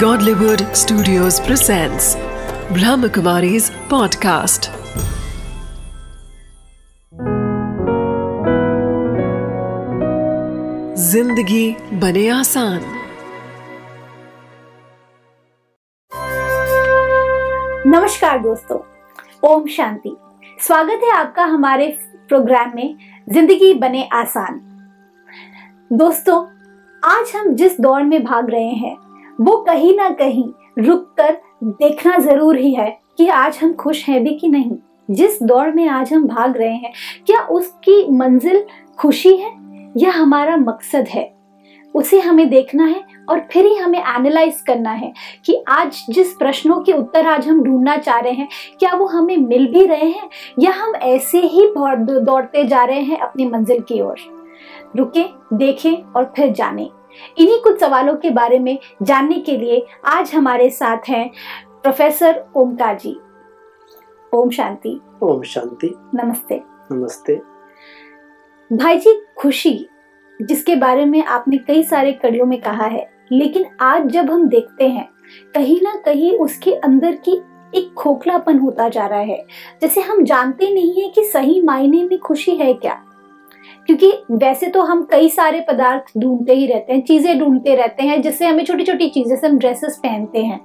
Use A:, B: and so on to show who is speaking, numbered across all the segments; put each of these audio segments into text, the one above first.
A: Godlywood Studios presents Brahmakumari's podcast. ज़िंदगी बने आसान
B: नमस्कार दोस्तों, ओम शांति। स्वागत है आपका हमारे प्रोग्राम में ज़िंदगी बने आसान। दोस्तों, आज हम जिस दौर में भाग रहे हैं वो कहीं ना कहीं रुक कर देखना ज़रूर ही कि आज हम खुश हैं भी कि नहीं। जिस दौड़ में आज हम भाग रहे हैं, क्या उसकी मंजिल खुशी है या हमारा मकसद है? उसे हमें देखना है और फिर ही हमें एनालाइज करना है कि आज जिस प्रश्नों के उत्तर आज हम ढूंढना चाह रहे हैं, क्या वो हमें मिल भी रहे हैं या हम ऐसे ही दौड़ते जा रहे हैं अपनी मंजिल की ओर? रुके, देखें और फिर जाने। इन्हीं कुछ सवालों के बारे में जानने के लिए आज हमारे साथ हैं प्रोफेसर ओमकार जी। ओम शांति।
C: ओम शांति।
B: नमस्ते।
C: नमस्ते।
B: भाई जी खुशी जिसके बारे में आपने कई सारे कड़ियों में कहा है लेकिन आज जब हम देखते हैं कहीं ना कहीं उसके अंदर की एक खोखलापन होता जा रहा है। जैसे हम जानते नहीं है कि सही मायने में खुशी है क्या। क्योंकि वैसे तो हम कई सारे पदार्थ ढूंढते ही रहते हैं, चीज़ें ढूंढते रहते हैं, जिससे हमें छोटी छोटी चीज़ें, जैसे हम ड्रेसेस पहनते हैं,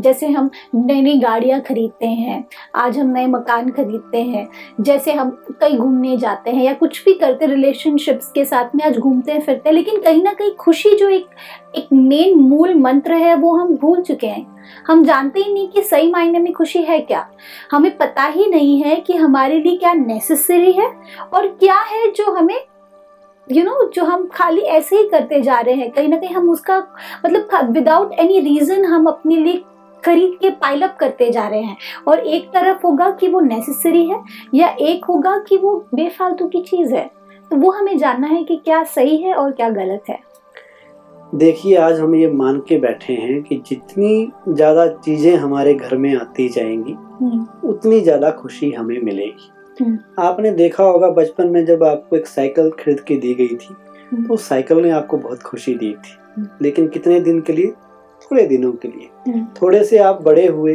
B: जैसे हम नई नई गाड़ियाँ खरीदते हैं, आज हम नए मकान खरीदते हैं, जैसे हम कहीं घूमने जाते हैं या कुछ भी करते रिलेशनशिप्स के साथ में आज घूमते हैं, फिरते हैं, लेकिन कहीं ना कहीं खुशी जो एक एक मेन मूल मंत्र है, वो हम भूल चुके हैं। हम जानते ही नहीं कि सही मायने में खुशी है क्या। हमें पता ही नहीं है कि हमारे लिए क्या नेसेसरी है और क्या है जो हमें यू नो जो हम खाली ऐसे ही करते जा रहे हैं कहीं ना कहीं हम उसका मतलब विदाउट एनी रीजन हम अपने लिए खरीद के पाइलअप करते जा रहे हैं और एक तरफ़ होगा कि वो नेसेसरी है या एक होगा कि वो बेफालतू की चीज़ है तो वो हमें जानना है कि क्या सही है और क्या गलत है
C: देखिए आज हम ये मान के बैठे हैं कि जितनी ज़्यादा चीज़ें हमारे घर में आती जाएँगी हम्म। उतनी ज़्यादा खुशी हमें मिलेगी। आपने देखा होगा बचपन में जब आपको एक साइकिल खरीद के दी गई थी हम्म। तो साइकिल ने आपको बहुत खुशी दी थी। लेकिन कितने दिन के लिए? थोड़े दिनों के लिए। थोड़े से आप बड़े हुए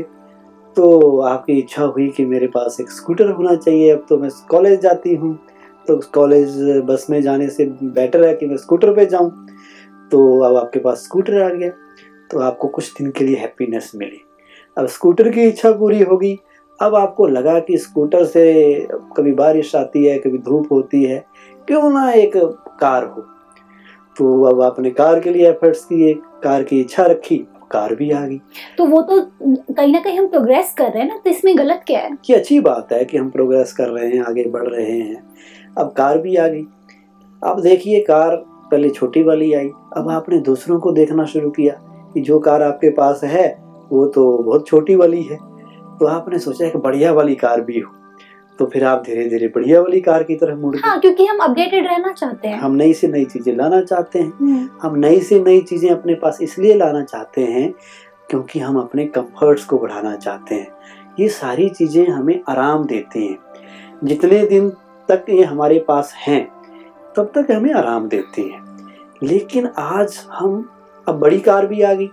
C: तो आपकी इच्छा हुई कि मेरे पास एक स्कूटर होना चाहिए। अब तो मैं कॉलेज जाती हूँ तो कॉलेज बस में जाने से बेटर है कि मैं स्कूटर पे जाऊँ। तो अब आपके पास स्कूटर आ गया तो आपको कुछ दिन के लिए हैप्पीनेस मिली। अब स्कूटर की इच्छा पूरी होगी अब आपको लगा कि स्कूटर से कभी बारिश आती है कभी धूप होती है क्यों ना एक कार हो? तो अब आपने कार के लिए एफर्ट्स किए कार की इच्छा रखी कार भी आ गई।
B: तो वो तो कहीं ना कहीं हम प्रोग्रेस कर रहे हैं ना तो इसमें गलत क्या है?
C: कि अच्छी बात है कि हम प्रोग्रेस कर रहे हैं आगे बढ़ रहे हैं। अब कार भी आ गई। अब देखिए कार पहले छोटी वाली आई अब आपने दूसरों को देखना शुरू किया कि जो कार आपके पास है वो तो बहुत छोटी वाली है। तो आपने सोचा एक बढ़िया वाली कार भी हो। तो फिर आप धीरे धीरे बढ़िया वाली कार की तरफ़ मुड़
B: हाँ, क्योंकि हम अपडेटेड रहना चाहते हैं।
C: हम नई से नई चीज़ें लाना चाहते हैं। हम्म। हम नई से नई चीज़ें अपने पास इसलिए लाना चाहते हैं क्योंकि हम अपने कंफर्ट्स को बढ़ाना चाहते हैं। ये सारी चीज़ें हमें आराम देती हैं। जितने दिन तक ये हमारे पास हैं तब तक हमें आराम देती हैं। लेकिन आज हम अब बड़ी कार भी आ गई।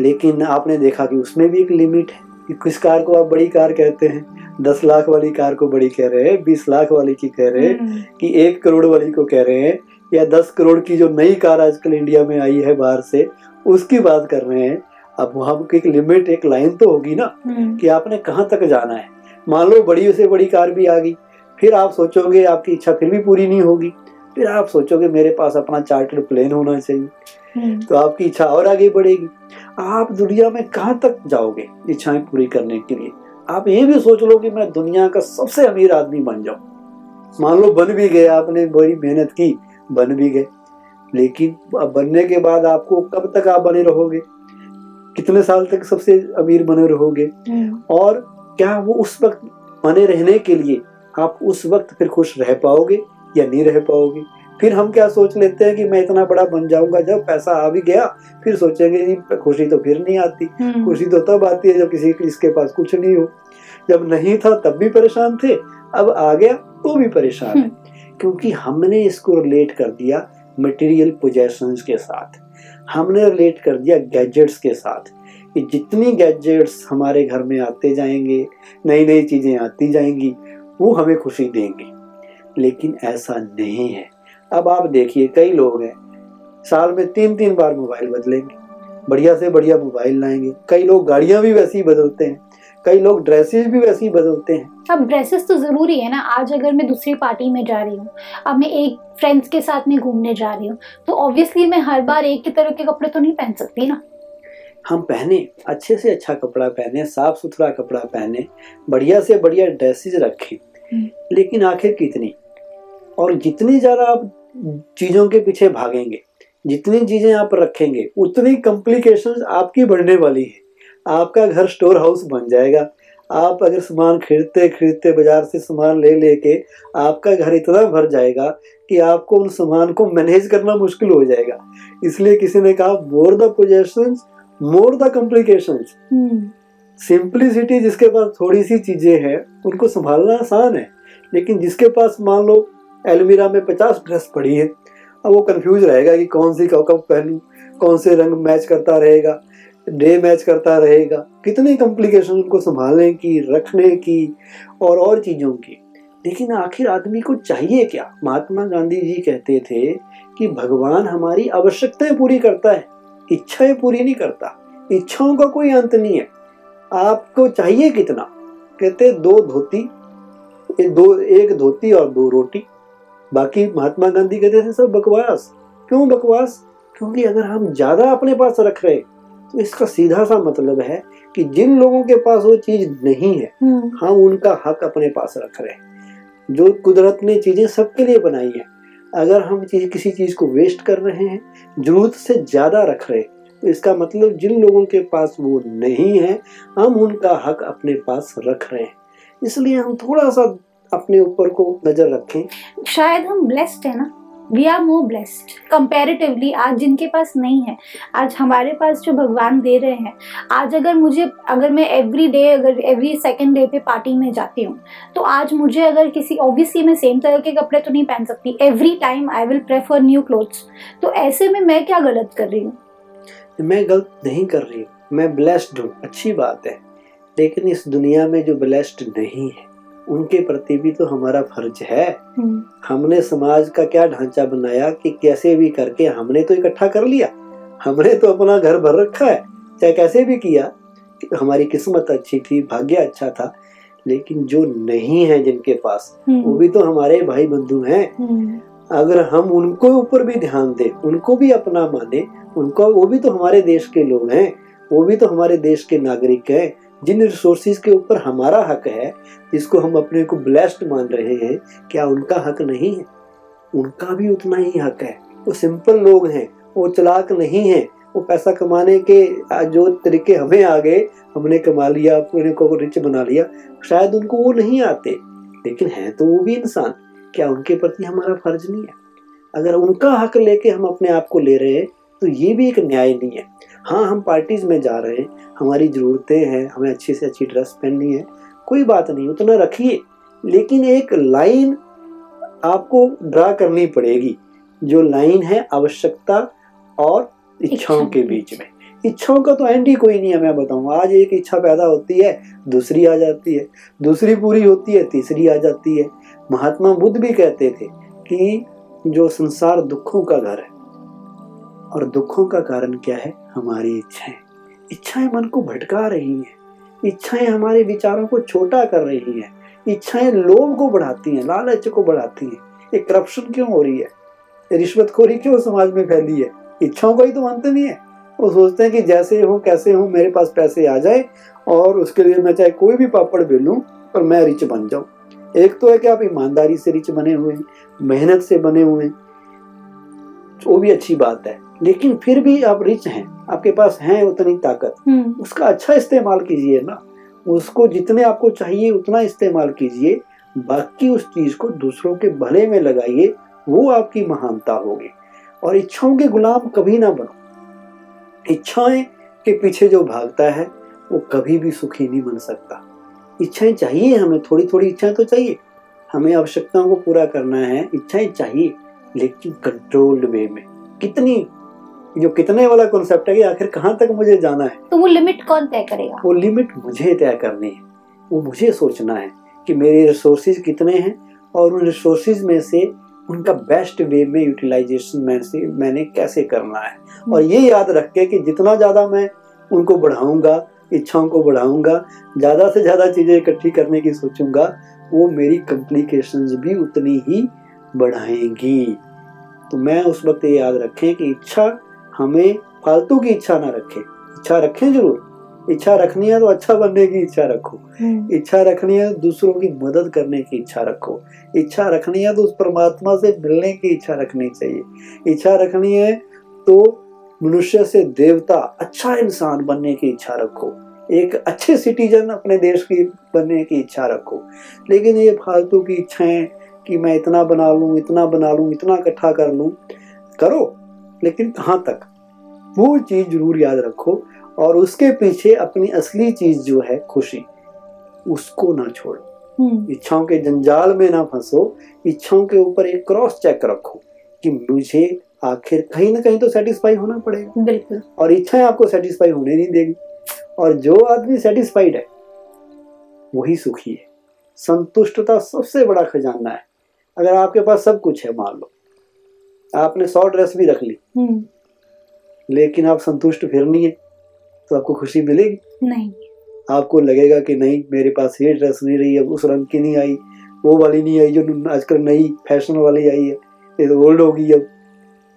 C: लेकिन आपने देखा कि उसमें भी एक लिमिट है। कि किस कार को आप बड़ी कार कहते हैं दस लाख वाली कार को बड़ी कह रहे हैं बीस लाख वाली की कह रहे हैं हम्म। कि एक करोड़ वाली को कह रहे हैं या दस करोड़ की जो नई कार आजकल इंडिया में आई है बाहर से उसकी बात कर रहे हैं अब वहाँ एक लिमिट एक लाइन तो होगी ना हम्म। कि आपने कहाँ तक जाना है मान लो बड़ी से बड़ी कार भी आ गई फिर आप सोचोगे आपकी इच्छा फिर भी पूरी नहीं होगी फिर आप सोचोगे मेरे पास अपना चार्टर्ड प्लेन होना चाहिए हम्म। तो आपकी इच्छा और आगे बढ़ेगी आप दुनिया में कहाँ तक जाओगे इच्छाएँ पूरी करने के लिए? आप ये भी सोच लो कि मैं दुनिया का सबसे अमीर आदमी बन जाऊँ। मान लो बन भी गए आपने बड़ी मेहनत की बन भी गए। लेकिन अब बनने के बाद आपको कब तक आप बने रहोगे? कितने साल तक सबसे अमीर बने रहोगे? हम्म। और क्या वो उस वक्त बने रहने के लिए आप उस वक्त फिर खुश रह पाओगे या नहीं रह पाओगे? फिर हम क्या सोच लेते हैं कि मैं इतना बड़ा बन जाऊँगा जब पैसा आ भी गया फिर सोचेंगे जी खुशी तो फिर नहीं आती। हम्म। खुशी तो तब आती है जब किसी इसके पास कुछ नहीं हो। जब नहीं था तब भी परेशान थे अब आ गया तो भी परेशान है। हम्म। क्योंकि हमने इसको रिलेट कर दिया मटेरियल पोजेशंस के साथ। हमने रिलेट कर दिया गैजेट्स के साथ कि जितनी गैजेट्स हमारे घर में आते जाएँगे नई नई चीज़ें आती जाएँगी वो हमें खुशी देंगे। लेकिन ऐसा नहीं है। अब आप देखिए कई लोग हैं। साल में तीन तीन बार मोबाइल बदलेंगे। बढ़िया से बढ़िया मोबाइल लाएँगे। कई लोग गाड़ियाँ भी वैसी ही बदलते हैं। कई लोग ड्रेसेस भी वैसे ही बदलते हैं।
B: अब ड्रेसेस तो ज़रूरी है ना। आज अगर मैं दूसरी पार्टी में जा रही हूँ अब मैं एक फ्रेंड्स के साथ में घूमने जा रही हूँ तो ऑब्वियसली मैं हर बार एक ही तरह के कपड़े तो नहीं पहन सकती ना।
C: हम पहने अच्छे से अच्छा कपड़ा पहने साफ़ सुथरा कपड़ा पहने बढ़िया से बढ़िया ड्रेसेस रखें।
B: हम्म।
C: लेकिन आखिर कितनी? और जितनी ज़्यादा आप चीज़ों के पीछे भागेंगे। जितनी चीज़ें आप रखेंगे उतनी कॉम्प्लिकेशंस आपकी बढ़ने वाली है। आपका घर स्टोर हाउस बन जाएगा। आप अगर सामान खरीदते खरीदते बाज़ार से सामान ले लेके आपका घर इतना भर जाएगा कि आपको उन सामान को मैनेज करना मुश्किल हो जाएगा। इसलिए किसी ने कहा more the possessions more the complications simplicity जिसके पास थोड़ी सी चीज़ें हैं उनको संभालना आसान है। लेकिन जिसके पास मान लो एलमीरा में पचास ड्रेस पड़ी है। अब वो कंफ्यूज रहेगा कि कौन सी कब कब पहनूं, कौन से रंग मैच करता रहेगा डे मैच करता रहेगा। कितनी कॉम्प्लिकेशन उनको संभालने की, रखने की और और चीज़ों की। लेकिन आखिर आदमी को चाहिए क्या? महात्मा गांधी जी कहते थे कि भगवान हमारी आवश्यकताएँ पूरी करता है, इच्छाएँ पूरी नहीं करता। इच्छाओं का कोई अंत नहीं है। आपको चाहिए कितना? कहते दो धोती दो, एक धोती और दो रोटी। बाकी महात्मा गांधी कहते थे सब बकवास. क्यों बकवास? क्योंकि अगर हम ज़्यादा अपने पास रख रहे तो इसका सीधा सा मतलब है कि जिन लोगों के पास वो चीज़ नहीं है हम उनका हक अपने पास रख रहे हैं। जो कुदरत ने चीज़ें सबके लिए बनाई है अगर हम चीज़ किसी चीज़ को वेस्ट कर रहे हैं ज़रूरत से ज़्यादा रख रहे हैं तो इसका मतलब जिन लोगों के पास वो नहीं है हम उनका हक अपने पास रख रहे हैं। इसलिए हम थोड़ा सा अपने ऊपर को नज़र रखें।
B: शायद हम ब्लेस्ड है ना? We are more blessed comparatively आज जिनके पास नहीं है आज हमारे पास जो भगवान दे रहे हैं आज अगर मुझे अगर मैं एवरी डे अगर एवरी सेकेंड डे पे पार्टी में जाती हूँ तो आज मुझे अगर किसी ऑब्वियसली मैं सेम तरह के कपड़े तो नहीं पहन सकती every time I will prefer new clothes तो ऐसे में मैं क्या गलत कर रही हूँ?
C: मैं गलत नहीं कर रही हूँ मैं ब्लेस्ड हूँ अच्छी बात है लेकिन इस दुनिया में जो ब्लेस्ड नहीं है उनके प्रति भी तो हमारा फ़र्ज़ है। हमने समाज का क्या ढांचा बनाया कि कैसे भी करके हमने तो इकट्ठा कर लिया। हमने तो अपना घर भर रखा है। चाहे कैसे भी किया हमारी किस्मत अच्छी थी भाग्य अच्छा था लेकिन जो नहीं है जिनके पास वो भी तो हमारे भाई बंधु हैं अगर हम उनको ऊपर भी ध्यान दें उनको भी अपना माने उनको वो भी तो हमारे देश के लोग हैं वो भी तो हमारे देश के नागरिक हैं। जिन रिसोर्सिस के ऊपर हमारा हक है जिसको हम अपने को ब्लेस्ड मान रहे हैं, क्या उनका हक नहीं है? उनका भी उतना ही हक है। वो सिंपल लोग हैं, वो चलाक नहीं है, वो पैसा कमाने के जो तरीके हमें आ गए, हमने कमा लिया, अपने को रिच बना लिया, शायद उनको वो नहीं आते। लेकिन है तो वो भी इंसान। क्या उनके प्रति हमारा फ़र्ज़ नहीं है? अगर उनका हक लेके हम अपने आप को ले रहे हैं तो ये भी एक न्याय नहीं है। हाँ हम पार्टीज़ में जा रहे हैं हमारी ज़रूरतें हैं हमें अच्छी से अच्छी ड्रेस पहननी है कोई बात नहीं उतना रखिए। लेकिन एक लाइन आपको ड्रा करनी पड़ेगी जो लाइन है आवश्यकता और इच्छाओं के बीच में। इच्छाओं का तो एंड ही कोई नहीं है मैं बताऊँ। आज एक इच्छा पैदा होती है दूसरी आ जाती है दूसरी पूरी होती है तीसरी आ जाती है। महात्मा बुद्ध भी कहते थे कि जो संसार दुखों का घर है और दुखों का कारण क्या है? हमारी इच्छाएँ। इच्छाएँ मन को भटका रही हैं। इच्छाएँ हमारे विचारों को छोटा कर रही हैं। इच्छाएँ लोभ को बढ़ाती हैं, लालच को बढ़ाती हैं। ये करप्शन क्यों हो रही है? रिश्वतखोरी क्यों समाज में फैली है? इच्छाओं का ही तो अंत नहीं है। वो सोचते हैं कि जैसे हो, कैसे हो, मेरे पास पैसे आ जाए और उसके लिए मैं चाहे कोई भी पापड़ बेलूं पर मैं रिच बन जाऊँ। एक तो है कि आप ईमानदारी से रिच बने हुए हैं, मेहनत से बने हुए हैं। वो भी अच्छी बात है। लेकिन फिर भी आप रिच हैं आपके पास है उतनी ताकत। उसका अच्छा इस्तेमाल कीजिए ना। उसको जितने आपको चाहिए उतना इस्तेमाल कीजिए। बाकी उस चीज़ को दूसरों के भले में लगाइए वो आपकी महानता होगी। और इच्छाओं के गुलाम कभी ना बनो। इच्छाएँ के पीछे जो भागता है वो कभी भी सुखी नहीं बन सकता। इच्छाएँ चाहिए हमें थोड़ी थोड़ी इच्छाएँ तो चाहिए। हमें आवश्यकताओं को पूरा करना है इच्छाएँ चाहिए लेकिन कंट्रोल्ड वे में। कितनी जो कितने वाला कॉन्सेप्ट है कि आखिर कहाँ तक मुझे जाना है?
B: तो वो लिमिट कौन तय करेगा?
C: वो लिमिट मुझे तय करनी है। वो मुझे सोचना है कि मेरे रिसोर्सेज कितने हैं और उन रिसोर्सेज में से उनका बेस्ट वे में यूटिलाइजेशन मैं से मैंने कैसे करना है। और ये याद रख के कि जितना ज़्यादा मैं उनको बढ़ाऊँगा इच्छाओं को बढ़ाऊँगा ज़्यादा से ज़्यादा चीज़ें इकट्ठी करने की सोचूँगा वो मेरी कॉम्प्लिकेशंस भी उतनी ही बढ़ाएँगी। तो मैं उस वक्त ये याद रखें कि इच्छा हमें फालतू की इच्छा ना रखें। इच्छा रखें ज़रूर। इच्छा रखनी है तो अच्छा बनने की इच्छा रखो।
B: हम्म,
C: इच्छा रखनी है दूसरों की मदद करने की इच्छा रखो। इच्छा रखनी है तो उस परमात्मा से मिलने की इच्छा रखनी चाहिए। इच्छा रखनी है तो मनुष्य से देवता अच्छा इंसान बनने की इच्छा रखो। एक अच्छे सिटीजन अपने देश की बनने की इच्छा रखो। लेकिन ये फालतू की इच्छाएँ कि मैं इतना बना लूँ इतना बना लूँ इतना इकट्ठा कर लूँ करो। लेकिन कहाँ तक? वो चीज़ ज़रूर याद रखो और उसके पीछे अपनी असली चीज़ जो है खुशी। उसको ना छोड़ो।
B: हम्म,
C: इच्छाओं के जंजाल में ना फंसो। इच्छाओं के ऊपर एक क्रॉस चेक रखो कि मुझे आखिर कहीं ना कहीं तो सेटिस्फाई होना पड़ेगा।
B: बिल्कुल।
C: और इच्छाएँ आपको सेटिस्फाई होने नहीं देगी। और जो आदमी सेटिस्फाइड है वही सुखी है। संतुष्टता सबसे बड़ा खजाना है। अगर आपके पास सब कुछ है मान लो आपने सौ ड्रेस भी रख ली।
B: हम्म,
C: लेकिन आप संतुष्ट फिर नहीं है तो आपको खुशी मिलेगी?
B: नहीं।
C: आपको लगेगा कि नहीं मेरे पास ये ड्रेस नहीं रही अब उस रंग की नहीं आई वो वाली नहीं आई जो आजकल नई फ़ैशन वाली आई है। ये तो ओल्ड होगी अब।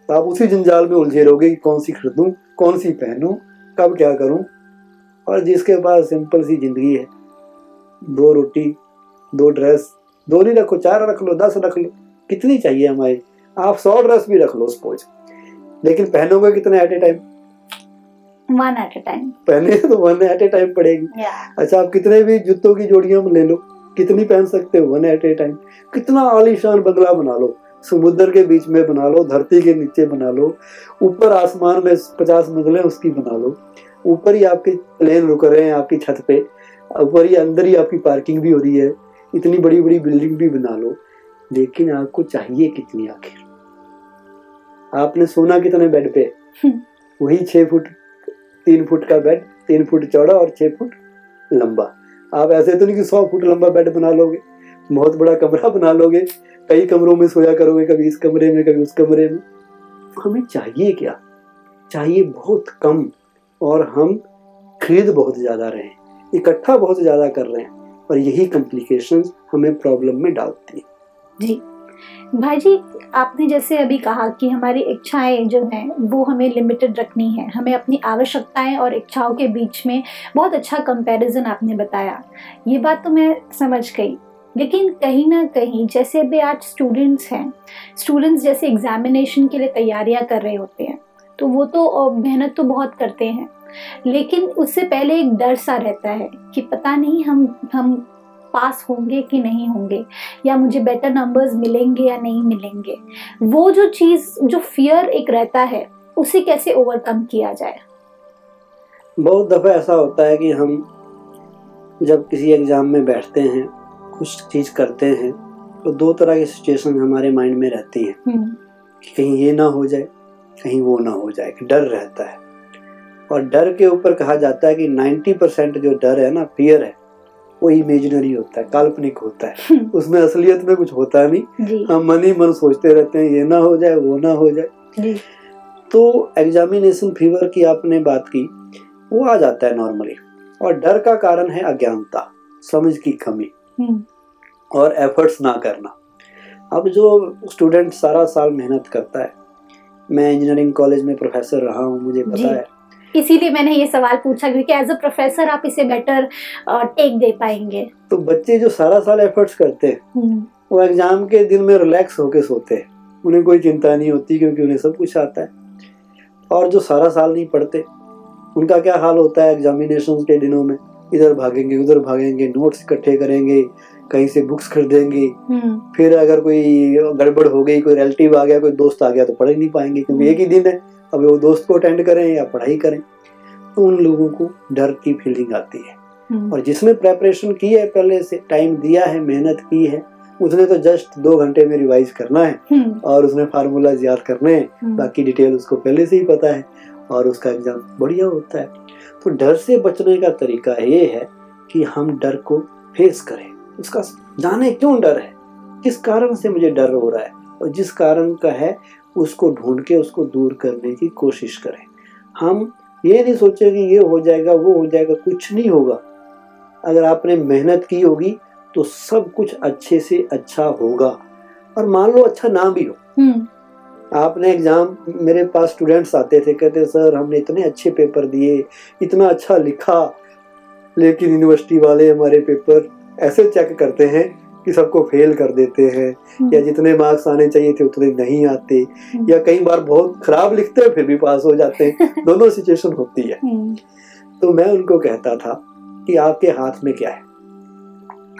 C: तो आप उसी जंजाल में उलझे रहोगे कि कौन सी खरीदूं कौन सी पहनूं कब क्या करूँ। और जिसके पास सिंपल सी ज़िंदगी है दो रोटी दो ड्रेस दो नहीं रखो चार रख लो दस रख लो कितनी चाहिए हमारी? आप सौ ड्रेस भी रख लो सपोज़ लेकिन पहनोगे कितने at a time
B: one at a time
C: पहने तो वन एट ए टाइम पड़ेगी। Yeah. अच्छा आप कितने भी जूतों की जोड़ियाँ ले लो कितनी पहन सकते हो वन एट ए टाइम कितना आलीशान बंगला बना लो समुद्र के बीच में बना लो धरती के नीचे बना लो ऊपर आसमान में पचास मंजिलें उसकी बना लो। ऊपर ही आपके प्लेन रुक रहे हैं आपकी छत पे ऊपर ही अंदर ही आपकी पार्किंग भी हो रही है इतनी बड़ी बड़ी बिल्डिंग भी बना लो। लेकिन आपको चाहिए कितनी आखिर? आपने सोना कितने बेड पे?
B: हम्म।
C: वही छह फुट तीन फुट का बेड तीन फुट चौड़ा और छह फुट लंबा। आप ऐसे तो नहीं कि सौ फुट लंबा बेड बना लोगे। बहुत बड़ा कमरा बना लोगे। कई कमरों में सोया करोगे कभी इस कमरे में कभी उस कमरे में। हमें चाहिए क्या? चाहिए बहुत कम। और हम खरीद बहुत ज़्यादा रहे हैं इकट्ठा बहुत ज़्यादा कर रहे हैं। और यही कॉम्प्लिकेशंस हमें प्रॉब्लम में डालती है।
B: जी। भाई जी, आपने जैसे अभी कहा कि हमारी इच्छाएँ जो हैं, वो हमें लिमिटेड रखनी है। हमें अपनी आवश्यकताएँ और इच्छाओं के बीच में बहुत अच्छा कंपैरिजन आपने बताया। ये बात तो मैं समझ गई। लेकिन कहीं ना कहीं, जैसे अभी आज स्टूडेंट्स हैं स्टूडेंट्स जैसे एग्जामिनेशन के लिए तैयारियाँ कर रहे होते हैं तो वो तो मेहनत तो बहुत करते हैं। लेकिन उससे पहले एक डर सा रहता है कि पता नहीं हम हम पास होंगे कि नहीं होंगे? या मुझे बेटर नंबर्स मिलेंगे या नहीं मिलेंगे? वो जो चीज़ जो फियर एक रहता है उसे कैसे ओवरकम किया जाए?
C: बहुत दफ़ा ऐसा होता है कि हम जब किसी एग्ज़ाम में बैठते हैं कुछ चीज़ करते हैं तो दो तरह की सिचुएशन हमारे माइंड में रहती हैं।
B: हम्म,
C: कि कहीं ये ना हो जाए कहीं वो ना हो जाए डर रहता है। और डर के ऊपर कहा जाता है कि 90 परसेंट जो डर है ना फियर है। वो इमेजिनरी होता है काल्पनिक होता है। उसमें असलियत में कुछ होता नहीं। हम मन ही मन सोचते रहते हैं ये ना हो जाए वो ना हो जाए। तो एग्जामिनेशन फीवर की आपने बात की वो आ जाता है नॉर्मली और डर का कारण है अज्ञानता समझ की कमी।
B: हम्म,
C: और एफर्ट्स ना करना। अब जो स्टूडेंट सारा साल मेहनत करता है मैं इंजीनियरिंग कॉलेज में प्रोफेसर रहा हूँ मुझे पता है।
B: इसीलिए मैंने ये सवाल पूछा क्योंकि एज अ प्रोफेसर आप इसे बेटर टेक दे पाएँगे।
C: तो बच्चे जो सारा साल एफर्ट्स करते हैं
B: हम्म,
C: वो एग्ज़ाम के दिन में रिलैक्स होके सोते हैं। उन्हें कोई चिंता नहीं होती क्योंकि उन्हें सब कुछ आता है। और जो सारा साल नहीं पढ़ते उनका क्या हाल होता है एग्जामिनेशन के दिनों में? इधर भागेंगे उधर भागेंगे नोट्स इकट्ठे करेंगे कहीं से बुक्स खरीदेंगे।
B: हम्म,
C: फिर अगर कोई गड़बड़ हो गई कोई रिलेटिव आ गया कोई दोस्त आ गया तो पढ़ ही नहीं पाएँगे क्योंकि एक ही दिन है। अब वो दोस्त को अटेंड करें या पढ़ाई करें तो उन लोगों को डर की फीलिंग आती है।
B: हम्म,
C: और जिसने प्रेपरेशन की है पहले से टाइम दिया है मेहनत की है उसने तो जस्ट दो घंटे में रिवाइज करना है
B: हम्म,
C: और उसने फार्मूलाज याद करने हैं।
B: हम्म,
C: बाकी डिटेल उसको पहले से ही पता है और उसका एग्ज़ाम बढ़िया होता है। तो डर से बचने का तरीका ये है कि हम डर को फेस करें। उसका जाने क्यों डर है? किस कारण से मुझे डर हो रहा है? और जिस कारण का है उसको ढूंढ के उसको दूर करने की कोशिश करें। हम ये नहीं सोचे कि ये हो जाएगा वो हो जाएगा कुछ नहीं होगा। अगर आपने मेहनत की होगी तो सब कुछ अच्छे से अच्छा होगा। और मान लो अच्छा ना भी हो।
B: हम्म,
C: आपने एग्ज़ाम मेरे पास स्टूडेंट्स आते थे कहते सर हमने इतने अच्छे पेपर दिए इतना अच्छा लिखा। लेकिन यूनिवर्सिटी वाले हमारे पेपर ऐसे चेक करते हैं कि सबको फेल कर देते हैं या जितने मार्क्स आने चाहिए थे उतने नहीं आते या कई बार बहुत खराब लिखते हैं फिर भी पास हो जाते हैं दोनों सिचुएशन होती है।
B: हम्म,
C: तो मैं उनको कहता था कि आपके हाथ में क्या है?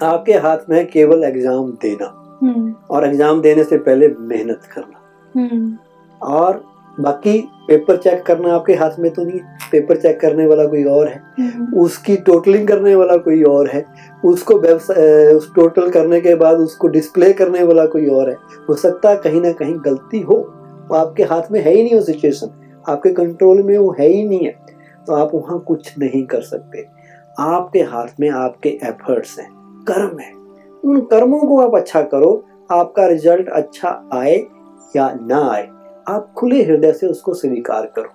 C: आपके हाथ में है केवल एग्ज़ाम देना
B: हम्म,
C: और एग्ज़ाम देने से पहले मेहनत करना।
B: हम्म,
C: और बाकी पेपर चेक करना आपके हाथ में तो नहीं है। पेपर चेक करने वाला कोई और है।
B: हम्म,
C: उसकी टोटलिंग करने वाला कोई और है। उसको उस टोटल करने के बाद उसको डिस्प्ले करने वाला कोई और है। हो सकता है कहीं ना कहीं गलती हो। वो आपके हाथ में है ही नहीं वो सिचुएशन आपके कंट्रोल में वो है ही नहीं है। तो आप वहाँ कुछ नहीं कर सकते। आपके हाथ में आपके एफर्ट्स हैं। कर्म है। उन कर्मों को आप अच्छा करो। आपका रिज़ल्ट अच्छा आए या ना आए। आप खुले हृदय से उसको स्वीकार करो।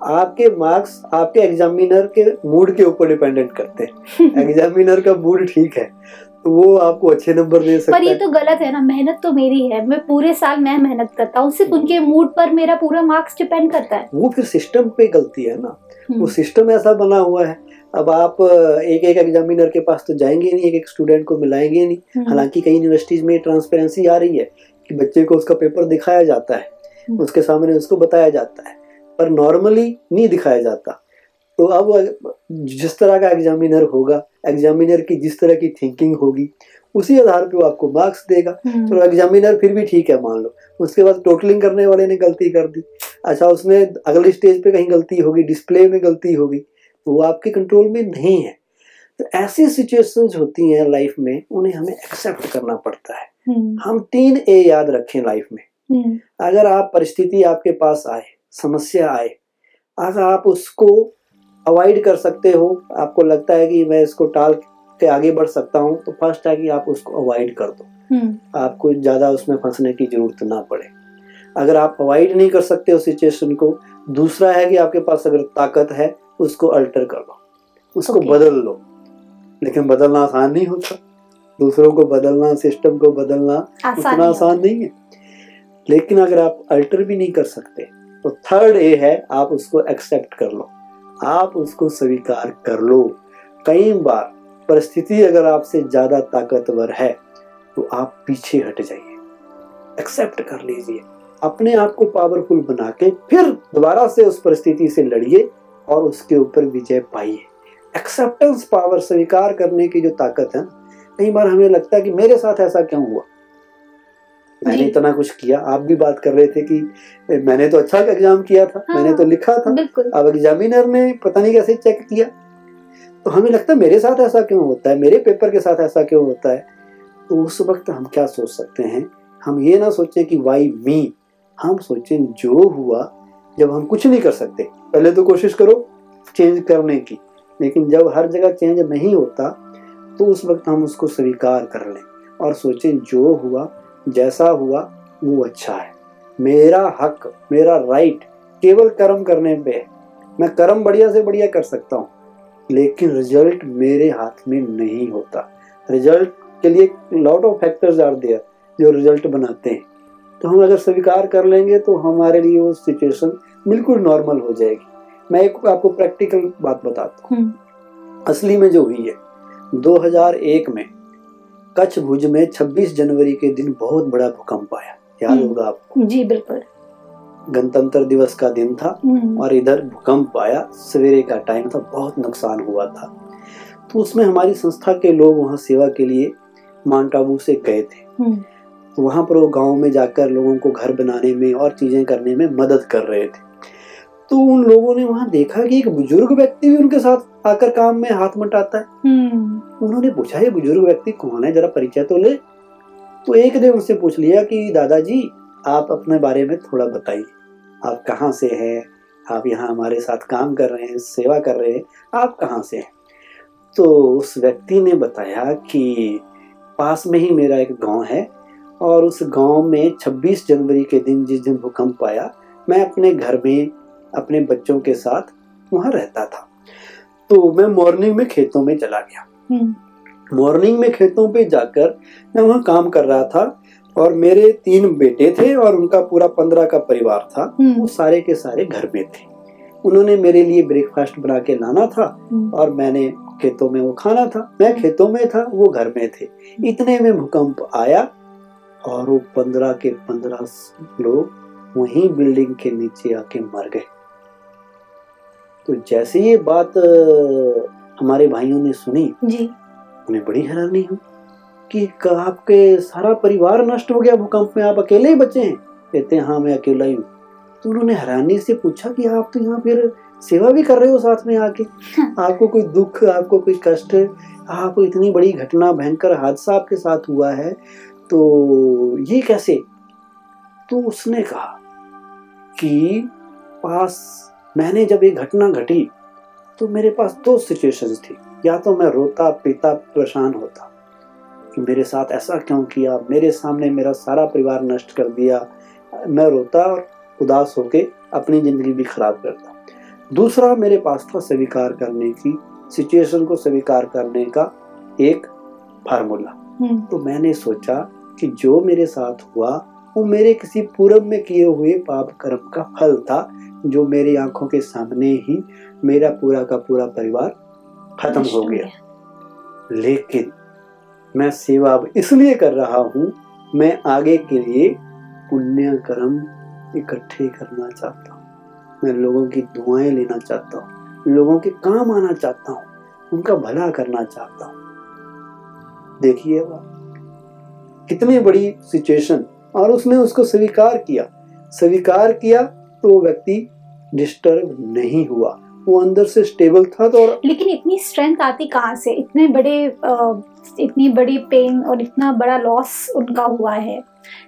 C: आपके मार्क्स आपके एग्जामिनर के मूड के ऊपर डिपेंडेंट करते हैं। एग्जामिनर का मूड ठीक है तो वो आपको अच्छे नंबर दे सकता
B: पर ये
C: है।
B: तो गलत है ना मेहनत तो मेरी है। मैं पूरे साल मैं मेहनत करता हूँ सिर्फ़ उनके मूड पर मेरा पूरा मार्क्स डिपेंड करता है।
C: वो फिर सिस्टम पे गलती है ना।
B: हम्म,
C: वो सिस्टम ऐसा बना हुआ है। अब आप एक एक एग्जामिनर के पास तो जाएँगे नहीं एक एक स्टूडेंट को मिलाएँगे नहीं।
B: हम्म,
C: हालाँकि कई यूनिवर्सिटीज में ट्रांसपेरेंसी आ रही है कि बच्चे को उसका पेपर दिखाया जाता है।
B: हम्म।
C: उसके सामने उसको बताया जाता है पर नॉर्मली नहीं दिखाया जाता। तो अब जिस तरह का एग्जामिनर होगा एग्जामिनर की जिस तरह की थिंकिंग होगी उसी आधार पे वो आपको मार्क्स देगा।
B: हम्म,
C: तो एग्जामिनर फिर भी ठीक है मान लो। उसके बाद टोटलिंग करने वाले ने गलती कर दी। अच्छा उसमें अगले स्टेज पे कहीं गलती होगी डिस्प्ले में गलती होगी तो वो आपके कंट्रोल में नहीं है। तो ऐसी सिचुएशंस होती हैं लाइफ में उन्हें हमें एक्सेप्ट करना पड़ता है।
B: हम्म,
C: हम तीन ए याद रखें लाइफ में। अगर आप परिस्थिति आपके पास आए समस्या आए अगर आप उसको अवॉइड कर सकते हो। आपको लगता है कि मैं इसको टाल के आगे बढ़ सकता हूँ तो फ़र्स्ट है कि आप उसको अवॉइड कर दो।
B: हम्म,
C: आपको ज़्यादा उसमें फंसने की ज़रूरत ना पड़े। अगर आप अवॉइड नहीं कर सकते उस सिचुएशन को दूसरा है कि आपके पास अगर ताकत है उसको अल्टर कर लो उसको
B: Okay.
C: बदल लो लेकिन बदलना आसान नहीं होता। दूसरों को बदलना सिस्टम को बदलना
B: आसान
C: उतना आसान नहीं है। लेकिन अगर आप अल्टर भी नहीं कर सकते तो थर्ड ए है, आप उसको एक्सेप्ट कर लो। आप उसको स्वीकार कर लो। कई बार परिस्थिति अगर आपसे ज़्यादा ताकतवर है तो आप पीछे हट जाइए। एक्सेप्ट कर लीजिए। अपने आप को पावरफुल बना के फिर दोबारा से उस परिस्थिति से लड़िए और उसके ऊपर विजय पाइए। एक्सेप्टेंस पावर स्वीकार करने की जो ताकत है, कई बार हमें लगता है कि मेरे साथ ऐसा क्यों हुआ? मैंने इतना कुछ किया। आप भी बात कर रहे थे कि मैंने तो अच्छा एग्ज़ाम किया था
B: हाँ।
C: मैंने तो लिखा था। अब एग्जामिनर ने पता नहीं कैसे चेक किया। तो हमें लगता है मेरे साथ ऐसा क्यों होता है? मेरे पेपर के साथ ऐसा क्यों होता है? तो उस वक्त हम क्या सोच सकते हैं? हम ये ना सोचें कि वाई मी? हम सोचें जो हुआ जब हम कुछ नहीं कर सकते। पहले तो कोशिश करो चेंज करने की। लेकिन जब हर जगह चेंज नहीं होता तो उस वक्त हम उसको स्वीकार कर लें और सोचें जो हुआ जैसा हुआ वो अच्छा है। मेरा हक मेरा राइट केवल कर्म करने पे है। मैं कर्म बढ़िया से बढ़िया कर सकता हूँ लेकिन रिज़ल्ट मेरे हाथ में नहीं होता। रिज़ल्ट के लिए lot of factors are there जो रिज़ल्ट बनाते हैं। तो हम अगर स्वीकार कर लेंगे तो हमारे लिए वो सिचुएशन बिल्कुल नॉर्मल हो जाएगी। मैं एक आपको प्रैक्टिकल बात बताता हूँ।
B: हम्म,
C: असली में जो हुई है 2001 में कच्छ भुज में 26 जनवरी के दिन बहुत बड़ा भूकंप आया। याद
B: हम्म।
C: होगा आपको।
B: जी बिल्कुल।
C: गणतंत्र दिवस का दिन था
B: हम्म,
C: और इधर भूकंप आया। सवेरे का टाइम था बहुत नुकसान हुआ था। तो उसमें हमारी संस्था के लोग वहाँ सेवा के लिए माउंट आबू से गए थे।
B: हम्म,
C: तो वहाँ पर वो गाँव में जाकर लोगों को घर बनाने में और चीज़ें करने में मदद कर रहे थे। तो उन लोगों ने वहाँ देखा कि एक बुज़ुर्ग व्यक्ति भी उनके साथ आकर काम में हाथ मटाता है।
B: हम्म,
C: उन्होंने पूछा ये बुज़ुर्ग व्यक्ति कौन है? जरा परिचय तो ले। तो एक ने उनसे पूछ लिया कि दादाजी आप अपने बारे में थोड़ा बताइए। आप कहाँ से हैं? आप यहाँ हमारे साथ काम कर रहे हैं सेवा कर रहे हैं। आप कहाँ से हैं? तो उस व्यक्ति ने बताया कि पास में ही मेरा एक गाँव है और उस गाँव में 26 जनवरी के दिन जिस दिन भूकंप आया मैं अपने घर में अपने बच्चों के साथ वहाँ रहता था। तो मैं मॉर्निंग में खेतों में चला गया।
B: हम्म,
C: मॉर्निंग में खेतों पे जाकर मैं वहाँ काम कर रहा था और मेरे तीन बेटे थे और उनका पूरा पंद्रह का परिवार था।
B: हम्म,
C: वो सारे के सारे घर में थे। उन्होंने मेरे लिए ब्रेकफास्ट बना के लाना था
B: हम्म,
C: और मैंने खेतों में वो खाना था। मैं खेतों में था वो घर में थे। इतने में भूकंप आया और वो पंद्रह के पंद्रह लोग वहीं बिल्डिंग के नीचे आके मर गए। तो जैसे ये बात हमारे भाइयों ने सुनी
B: जी।
C: उन्हें बड़ी हैरानी हुई कि आपके सारा परिवार नष्ट हो गया भूकंप में आप अकेले ही बचे हैं। कहते हैं हाँ मैं अकेला ही हूँ। तो उन्होंने हैरानी से पूछा कि आप तो यहाँ फिर सेवा भी कर रहे हो साथ में आके? आपको कोई दुख आपको कोई कष्ट? आप इतनी बड़ी घटना भयंकर हादसा आपके साथ हुआ है तो ये कैसे? तो उसने कहा कि पास मैंने जब ये घटना घटी तो मेरे पास दो सिचुएशंस थी। या तो मैं रोता पीता परेशान होता कि मेरे साथ ऐसा क्यों किया? मेरे सामने मेरा सारा परिवार नष्ट कर दिया। मैं रोता और उदास होके अपनी ज़िंदगी भी खराब करता। दूसरा मेरे पास था स्वीकार करने की सिचुएशन को स्वीकार करने का एक फार्मूला
B: हम्म,
C: तो मैंने सोचा कि जो मेरे साथ हुआ वो मेरे किसी पूर्व में किए हुए पाप कर्म का फल था, जो मेरी आँखों के सामने ही मेरा पूरा का पूरा परिवार खत्म हो गया। लेकिन मैं सेवा अब इसलिए कर रहा हूँ, मैं आगे के लिए पुण्य कर्म इकट्ठे करना चाहता हूँ। मैं लोगों की दुआएँ लेना चाहता हूँ, लोगों के काम आना चाहता हूँ, उनका भला करना चाहता हूँ। देखिए कितनी बड़ी सिचुएशन और उसने उसको स्वीकार किया। स्वीकार किया तो वो व्यक्ति डिस्टर्ब नहीं हुआ। वो अंदर से स्टेबल था तो और
B: लेकिन इतनी स्ट्रेंथ आती कहाँ से? इतने बड़े इतनी बड़ी पेन और इतना बड़ा लॉस उनका हुआ है।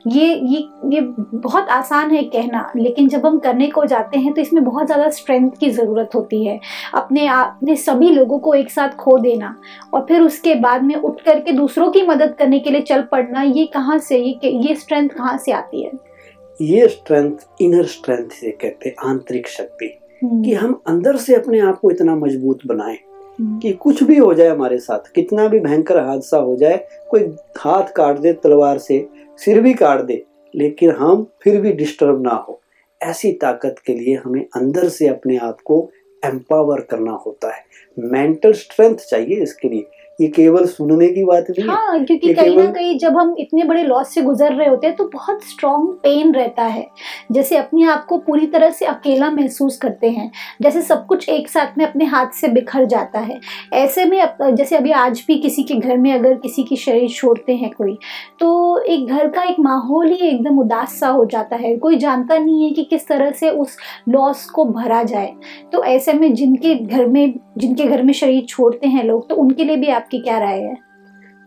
B: ये ये ये बहुत आसान है कहना लेकिन जब हम करने को जाते हैं तो इसमें बहुत ज़्यादा स्ट्रेंथ की ज़रूरत होती है। अपने अपने सभी लोगों को एक साथ खो देना और फिर उसके बाद में उठ करके दूसरों की मदद करने के लिए चल पड़ना ये कहाँ से ये ये स्ट्रेंथ कहाँ से आती है?
C: ये स्ट्रेंथ इनर स्ट्रेंथ से कहते हैं आंतरिक शक्ति।
B: हम्म,
C: कि हम अंदर से अपने आप को इतना मज़बूत बनाएँ
B: हम्म,
C: कि कुछ भी हो जाए हमारे साथ कितना भी भयंकर हादसा हो जाए कोई हाथ काट दे तलवार से सिर भी काट दे, लेकिन हम फिर भी डिस्टर्ब ना हो। ऐसी ताकत के लिए हमें अंदर से अपने आप को एम्पावर करना होता है। मेंटल स्ट्रेंथ चाहिए इसके लिए। ये केवल सुनने की बात नहीं है।
B: हाँ क्योंकि कहीं ना कहीं जब हम इतने बड़े लॉस से गुजर रहे होते हैं तो बहुत स्ट्रॉन्ग पेन रहता है। जैसे अपने आप को पूरी तरह से अकेला महसूस करते हैं। जैसे सब कुछ एक साथ में अपने हाथ से बिखर जाता है। ऐसे में अप- जैसे अभी आज भी किसी के घर में अगर किसी की शरीर छोड़ते हैं कोई तो एक घर का एक माहौल ही एकदम उदास सा हो जाता है। कोई जानता नहीं है कि किस तरह से उस लॉस को भरा जाए। तो ऐसे में जिनके घर में जिनके घर में शरीर छोड़ते हैं लोग तो उनके लिए भी आपकी क्या राय है?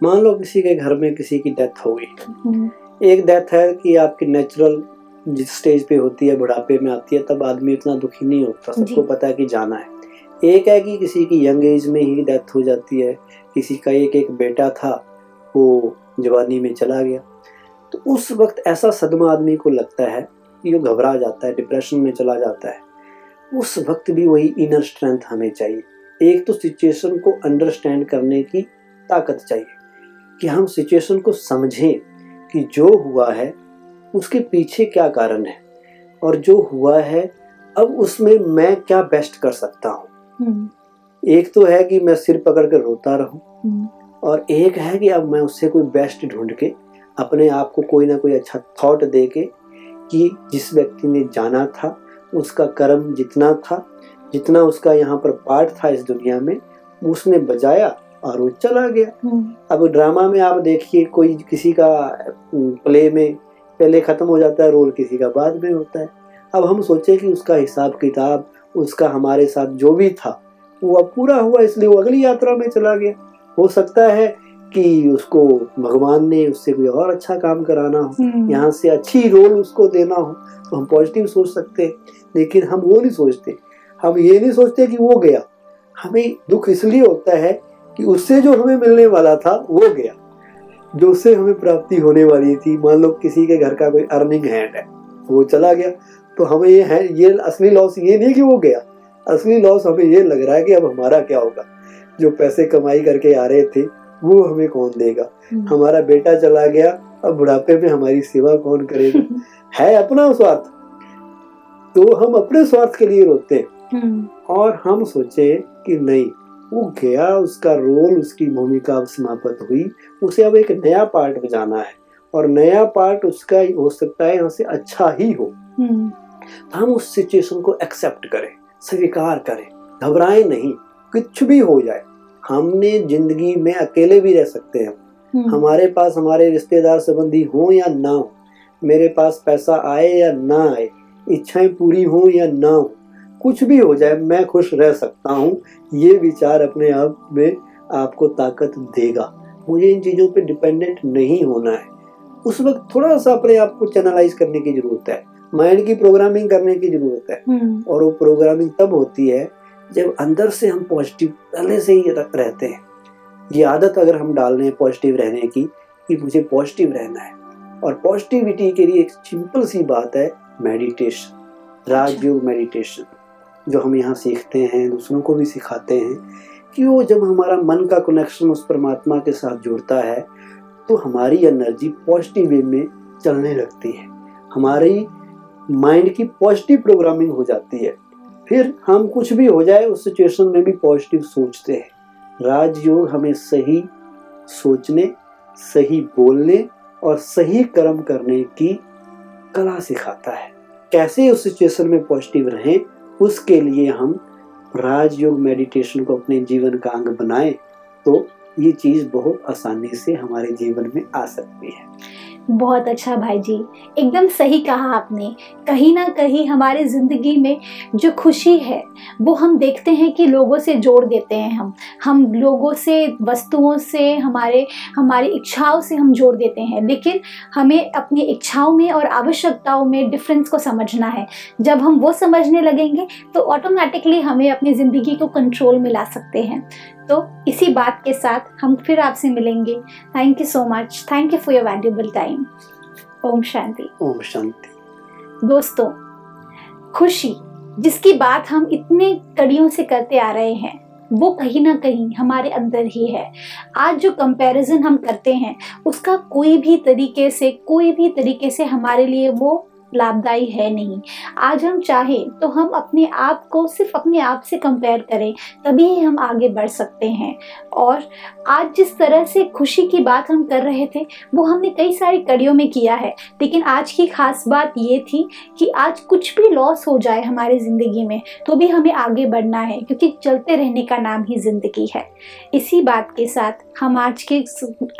C: मान लो किसी के घर में किसी की डेथ हो गई।
B: हम्म,
C: एक डेथ है कि आपकी नेचुरल जिस स्टेज पे होती है बुढ़ापे में आती है तब आदमी इतना दुखी नहीं होता। सबको पता है कि जाना है। एक है कि किसी की यंग एज में ही डेथ हो जाती है। किसी का एक एक बेटा था वो जवानी में चला गया। तो उस वक्त ऐसा सदमा आदमी को लगता है कि वो घबरा जाता है डिप्रेशन में चला जाता है। उस वक्त भी वही इनर स्ट्रेंथ हमें चाहिए। एक तो सिचुएशन को अंडरस्टैंड करने की ताकत चाहिए कि हम सिचुएशन को समझें कि जो हुआ है उसके पीछे क्या कारण है और जो हुआ है अब उसमें मैं क्या बेस्ट कर सकता हूँ?
B: हम्म,
C: एक तो है कि मैं सिर पकड़ कर रोता रहूँ
B: हम्म,
C: और एक है कि अब मैं उससे कोई बेस्ट ढूंढ के अपने आप को कोई ना कोई अच्छा थॉट दे के कि जिस व्यक्ति ने जाना था उसका कर्म जितना था जितना उसका यहाँ पर पार्ट था इस दुनिया में उसने बजाया और वो चला गया।
B: हम्म,
C: अब ड्रामा में आप देखिए कोई किसी का प्ले में पहले खत्म हो जाता है रोल किसी का बाद में होता है। अब हम सोचे कि उसका हिसाब किताब उसका हमारे साथ जो भी था वो अब पूरा हुआ इसलिए वो अगली यात्रा में चला गया। हो सकता है कि उसको भगवान ने उससे कोई और अच्छा काम कराना हो
B: हम्म,
C: यहाँ से अच्छी रोल उसको देना हो तो हम पॉजिटिव सोच सकते हैं लेकिन हम वो नहीं सोचते। हम ये नहीं सोचते कि वो गया। हमें दुख इसलिए होता है कि उससे जो हमें मिलने वाला था वो गया। जो उससे हमें प्राप्ति होने वाली थी मान लो किसी के घर का कोई अर्निंग हैंड है वो चला गया। तो हमें ये है ये असली लॉस ये नहीं कि वो गया। असली लॉस हमें ये लग रहा है कि अब हमारा क्या होगा? जो पैसे कमाई करके आ रहे थे वो हमें कौन देगा?
B: हम्म,
C: हमारा बेटा चला गया अब बुढ़ापे में हमारी सेवा कौन करेगा? है अपना स्वार्थ। तो हम अपने स्वार्थ के लिए रोते हैं। और हम सोचे कि नहीं वो गया उसका रोल उसकी भूमिका अब समाप्त हुई उसे अब एक नया पार्ट बजाना है। और नया पार्ट उसका हो सकता है यहाँ से अच्छा ही हो।
B: हम्म,
C: तो हम उस सिचुएशन को एक्सेप्ट करें स्वीकार करें घबराए नहीं कुछ भी हो जाए। हमने ज़िंदगी में अकेले भी रह सकते हैं।
B: हम्म,
C: हमारे पास हमारे रिश्तेदार संबंधी हो या ना हो मेरे पास पैसा आए या ना आए इच्छाएँ पूरी हो या ना हो कुछ भी हो जाए मैं खुश रह सकता हूँ। ये विचार अपने आप में आपको ताकत देगा। मुझे इन चीज़ों पे डिपेंडेंट नहीं होना है। उस वक्त थोड़ा सा अपने आप को चैनलाइज करने की ज़रूरत है। माइंड की प्रोग्रामिंग करने की ज़रूरत है।
B: हम्म,
C: और वो प्रोग्रामिंग तब होती है जब अंदर से हम पॉजिटिव पहले से ही रख रहते हैं। ये आदत अगर हम डाल रहे हैं पॉजिटिव रहने की कि मुझे पॉजिटिव रहना है। और पॉजिटिविटी के लिए एक सिंपल सी बात है मेडिटेशन राजयोग मेडिटेशन जो हम यहाँ सीखते हैं, दूसरों को भी सिखाते हैं, कि वो जब हमारा मन का कनेक्शन उस परमात्मा के साथ जुड़ता है तो हमारी एनर्जी पॉजिटिव वे में चलने लगती है। हमारी माइंड की पॉजिटिव प्रोग्रामिंग हो जाती है। फिर हम कुछ भी हो जाए, उस सिचुएशन में भी पॉजिटिव सोचते हैं। राजयोग हमें सही सोचने, सही बोलने और सही कर्म करने की कला सिखाता है। कैसे उस सिचुएशन में पॉजिटिव रहें उसके लिए हम राजयोग मेडिटेशन को अपने जीवन का अंग बनाएँ तो ये चीज़ बहुत आसानी से हमारे जीवन में आ सकती है।
B: बहुत अच्छा भाई जी एकदम सही कहा आपने। कहीं ना कहीं हमारे ज़िंदगी में जो खुशी है, वो हम देखते हैं कि लोगों से जोड़ देते हैं हम। हम लोगों से, वस्तुओं से, हमारे, हमारी इच्छाओं से हम जोड़ देते हैं। लेकिन हमें अपनी इच्छाओं में और आवश्यकताओं में डिफरेंस को समझना है। जब हम वो समझने लगेंगे तो ऑटोमेटिकली हमें अपनी ज़िंदगी को कंट्रोल में ला सकते हैं। तो इसी बात के साथ हम फिर आपसे मिलेंगे। Thank you so much thank you for your valuable time ओम शांति।
C: ओम शांति।
B: दोस्तों खुशी जिसकी बात हम इतने कड़ियों से करते आ रहे हैं वो कहीं ना कहीं हमारे अंदर ही है। आज जो कंपैरिजन हम करते हैं उसका कोई भी तरीके से कोई भी तरीके से हमारे लिए वो लाभदायी है नहीं। आज हम चाहें तो हम अपने आप को सिर्फ़ अपने आप से कंपेयर करें, तभी ही हम आगे बढ़ सकते हैं। और आज जिस तरह से खुशी की बात हम कर रहे थे, वो हमने कई सारी कड़ियों में किया है। लेकिन आज की खास बात ये थी कि आज कुछ भी लॉस हो जाए हमारी ज़िंदगी में तो भी हमें आगे बढ़ना है, क्योंकि चलते रहने का नाम ही ज़िंदगी है। इसी बात के साथ हम आज के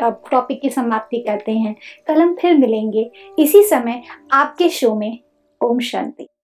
B: टॉपिक की समाप्ति करते हैं। कल हम फिर मिलेंगे। इसी समय आपके शो में ओम शांति।